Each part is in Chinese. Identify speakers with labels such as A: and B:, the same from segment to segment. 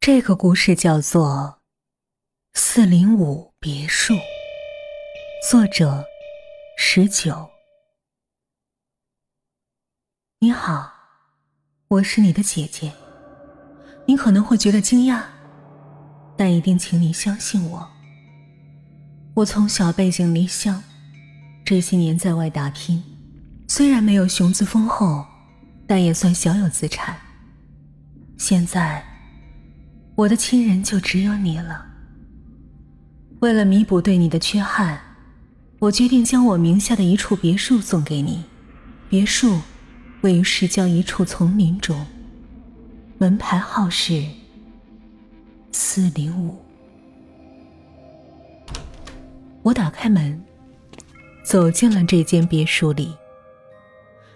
A: 这个故事叫做《四零五别墅》，作者十九。你好，我是你的姐姐。你可能会觉得惊讶，但一定请你相信我。我从小背井离乡，这些年在外打拼，虽然没有雄姿丰厚，但也算小有资产。现在。我的亲人就只有你了。为了弥补对你的缺憾，我决定将我名下的一处别墅送给你。别墅位于市郊一处丛林中，门牌号是四零五。我打开门，走进了这间别墅里。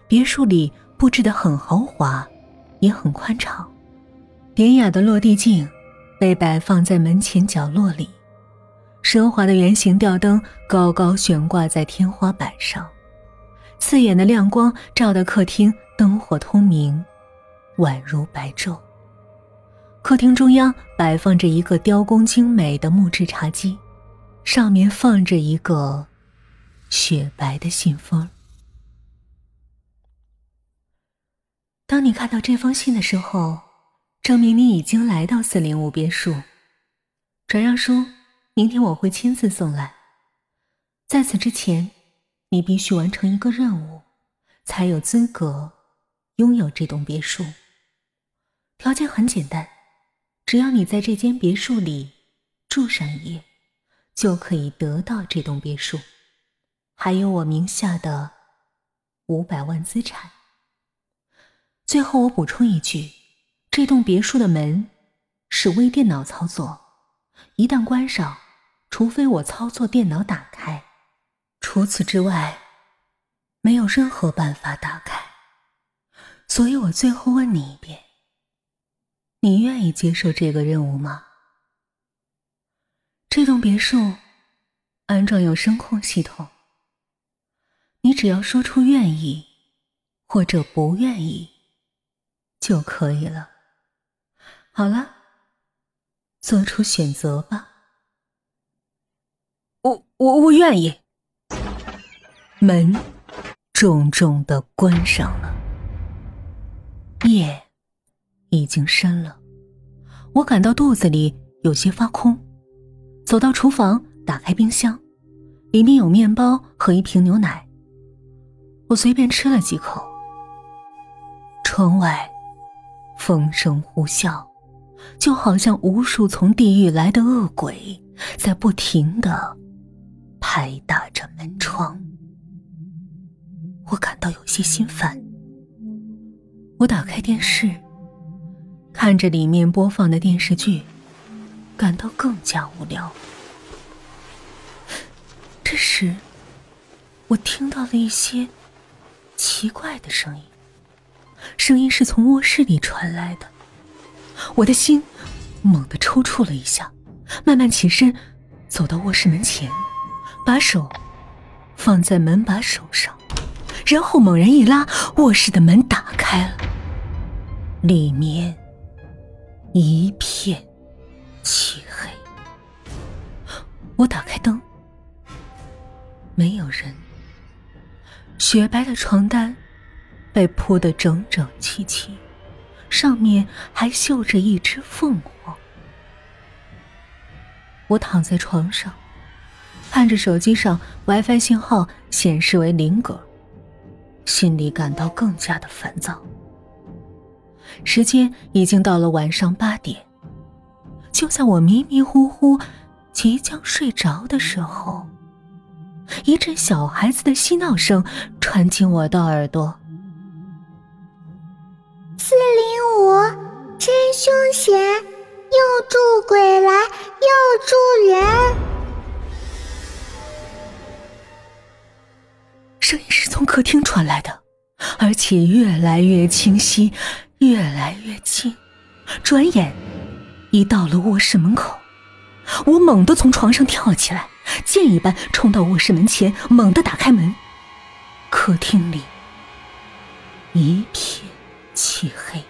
A: 别墅里布置的很豪华，也很宽敞，典雅的落地镜。被摆放在门前角落里，奢华的圆形吊灯高高悬挂在天花板上，刺眼的亮光照得客厅灯火通明，宛如白昼。客厅中央摆放着一个雕工精美的木质茶几，上面放着一个雪白的信封。当你看到这封信的时候。证明你已经来到四零五别墅，转让书明天我会亲自送来。在此之前，你必须完成一个任务，才有资格拥有这栋别墅。条件很简单，只要你在这间别墅里住上一夜，就可以得到这栋别墅，还有我名下的五百万资产。最后，我补充一句。这栋别墅的门是微电脑操作，一旦关上，除非我操作电脑打开，除此之外，没有任何办法打开。所以我最后问你一遍：你愿意接受这个任务吗？这栋别墅安装有声控系统，你只要说出愿意或者不愿意就可以了。好了，做出选择吧。
B: 我我我愿意。
A: 门重重的关上了。夜已经深了，我感到肚子里有些发空，走到厨房，打开冰箱，里面有面包和一瓶牛奶。我随便吃了几口。窗外风声呼啸。就好像无数从地狱来的恶鬼在不停的拍打着门窗，我感到有些心烦。我打开电视，看着里面播放的电视剧，感到更加无聊。这时，我听到了一些奇怪的声音，声音是从卧室里传来的。我的心猛地抽搐了一下，慢慢起身，走到卧室门前，把手放在门把手上，然后猛然一拉，卧室的门打开了，里面一片漆黑。我打开灯，没有人，雪白的床单被铺得整整齐齐。上面还绣着一只凤凰。我躺在床上，看着手机上 WiFi 信号显示为零格，心里感到更加的烦躁。时间已经到了晚上八点，就在我迷迷糊糊即将睡着的时候，一阵小孩子的嬉闹声传进我的耳朵。
C: 凶险！又助鬼来，又助人。
A: 声音是从客厅传来的，而且越来越清晰，越来越近。转眼，已到了卧室门口。我猛地从床上跳起来，箭一般冲到卧室门前，猛地打开门。客厅里一片。漆黑，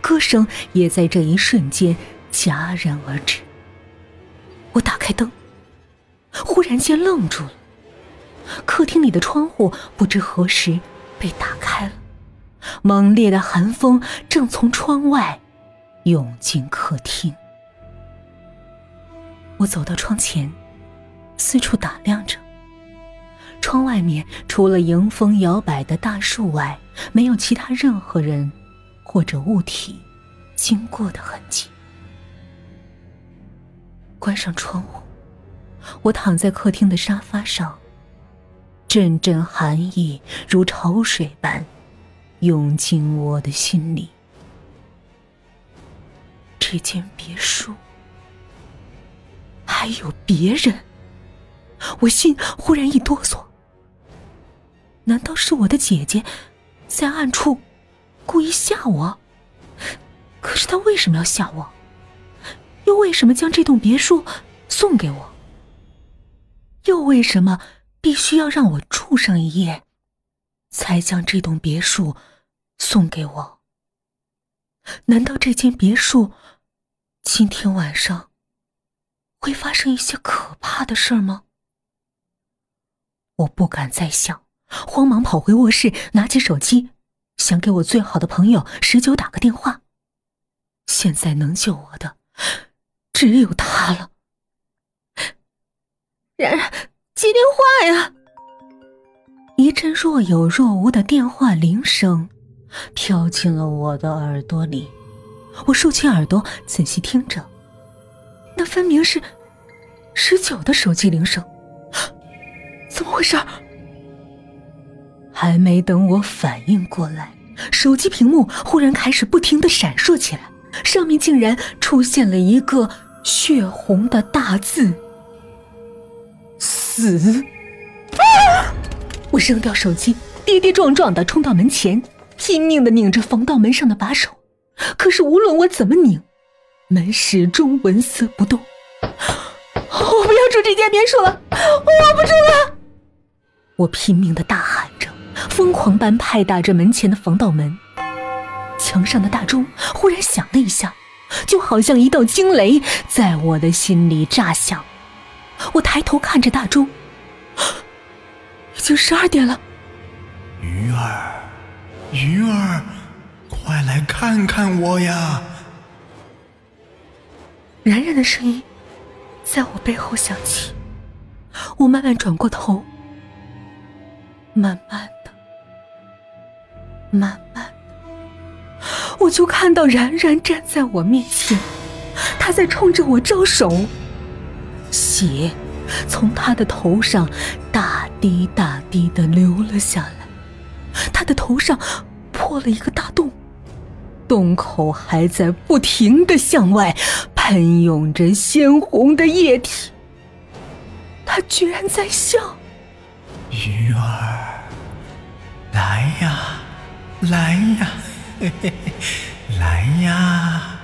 A: 歌声也在这一瞬间戛然而止。我打开灯，忽然间愣住了。客厅里的窗户不知何时被打开了，猛烈的寒风正从窗外涌进客厅。我走到窗前，四处打量着。窗外面除了迎风摇摆的大树外，没有其他任何人或者物体经过的痕迹。关上窗户，我躺在客厅的沙发上。阵阵寒意如潮水般涌进我的心里。这间别墅还有别人，我心忽然一哆嗦。难道是我的姐姐在暗处故意吓我？可是他为什么要吓我？又为什么将这栋别墅送给我？又为什么必须要让我住上一夜，才将这栋别墅送给我？难道这间别墅今天晚上会发生一些可怕的事儿吗？我不敢再想。慌忙跑回卧室，拿起手机，想给我最好的朋友十九打个电话。现在能救我的，只有他了。
C: 然然，接电话呀！
A: 一阵若有若无的电话铃声飘进了我的耳朵里，我竖起耳朵仔细听着，那分明是十九的手机铃声。怎么回事？还没等我反应过来，手机屏幕忽然开始不停的闪烁起来，上面竟然出现了一个血红的大字“死”。我扔掉手机，跌跌撞撞的冲到门前，拼命的拧着防盗门上的把手，可是无论我怎么拧，门始终纹丝不动。我不要住这间别墅了，我不住了！我拼命的大喊着。疯狂般拍打着门前的防盗门，墙上的大钟忽然响了一下，就好像一道惊雷在我的心里炸响。我抬头看着大钟，已经十二点了。
B: 鱼儿，鱼儿，快来看看我呀！
A: 冉冉的声音在我背后响起，我慢慢转过头，慢慢。慢慢的，我就看到然然站在我面前，他在冲着我招手，血从他的头上大滴大滴的流了下来，他的头上破了一个大洞，洞口还在不停的向外喷涌着鲜红的液体，他居然在笑，
B: 鱼儿，来呀！来呀，嘿嘿嘿，来呀！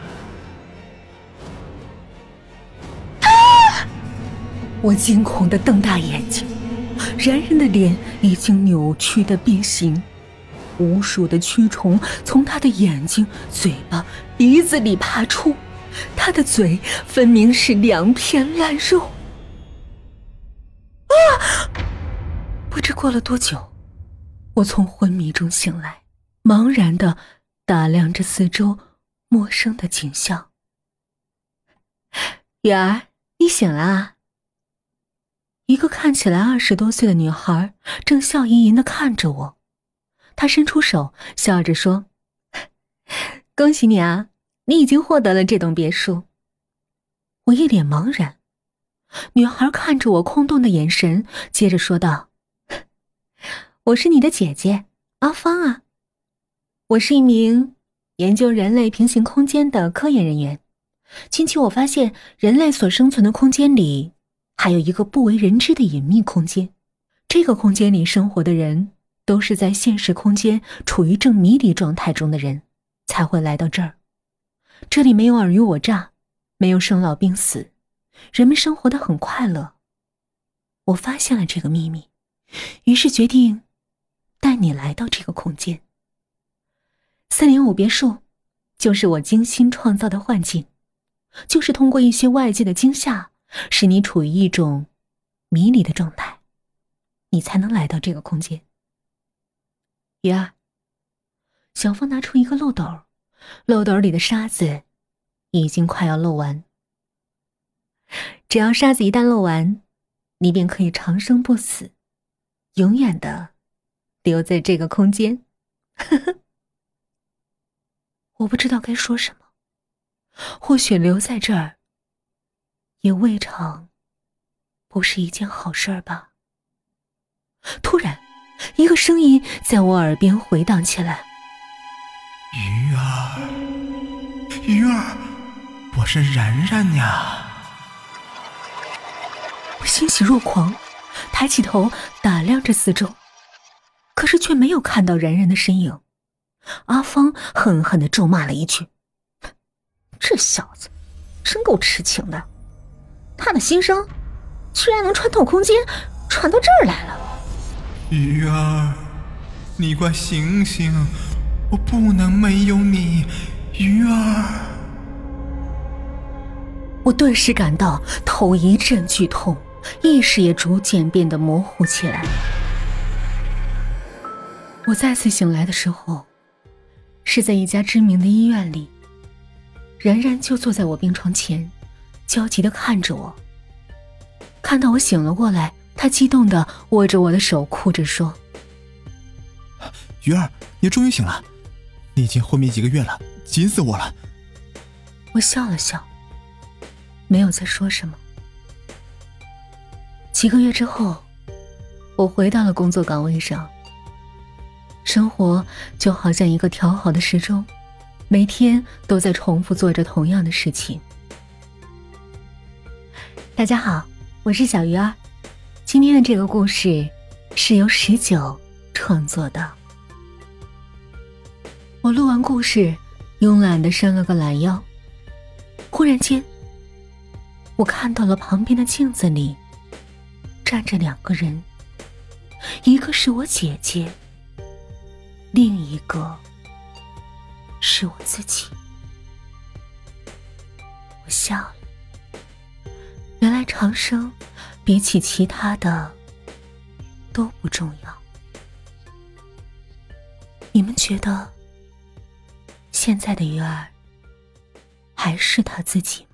A: 啊！我惊恐的瞪大眼睛，然然的脸已经扭曲的变形，无数的蛆虫从他的眼睛、嘴巴、鼻子里爬出，他的嘴分明是两片烂肉。啊！不知过了多久，我从昏迷中醒来。茫然的打量着四周陌生的景象，雨儿，你醒了。一个看起来二十多岁的女孩正笑吟吟的看着我，她伸出手，笑着说：“ 恭喜你啊，你已经获得了这栋别墅。”我一脸茫然，女孩看着我空洞的眼神，接着说道：“我是你的姐姐阿芳啊。”我是一名研究人类平行空间的科研人员。近期我发现，人类所生存的空间里还有一个不为人知的隐秘空间。这个空间里生活的人，都是在现实空间处于正迷离状态中的人，才会来到这儿。这里没有尔虞我诈，没有生老病死，人们生活的很快乐。我发现了这个秘密，于是决定带你来到这个空间。四零五别墅，就是我精心创造的幻境。就是通过一些外界的惊吓，使你处于一种迷离的状态，你才能来到这个空间。鱼儿，小芳拿出一个漏斗，漏斗里的沙子已经快要漏完。只要沙子一旦漏完，你便可以长生不死，永远的留在这个空间。呵呵，我不知道该说什么。或许留在这儿，也未尝不是一件好事儿吧。突然，一个声音在我耳边回荡起来：“
B: 鱼儿，鱼儿，我是然然呀！”
A: 我欣喜若狂，抬起头打量着四周，可是却没有看到然然的身影。阿芳狠狠的咒骂了一句。这小子真够痴情的，他的心声居然能穿透空间，传到这儿来了。
B: 鱼儿，你快醒醒，我不能没有你，鱼儿。
A: 我顿时感到头一阵剧痛，意识也逐渐变得模糊起来。我再次醒来的时候，是在一家知名的医院里。然然就坐在我病床前，焦急的看着我。看到我醒了过来，他激动的握着我的手，哭着说：“
B: 鱼儿，你终于醒了！你已经昏迷几个月了，急死我了。”
A: 我笑了笑，没有再说什么。几个月之后，我回到了工作岗位上。生活就好像一个调好的时钟。每天都在重复做着同样的事情。大家好，我是小鱼儿，今天的这个故事是由十九创作的。我录完故事，慵懒的伸了个懒腰，忽然间，我看到了旁边的镜子里站着两个人，一个是我姐姐，另一个。是我自己，我笑了。原来长生比起其他的都不重要。你们觉得现在的鱼儿还是他自己吗？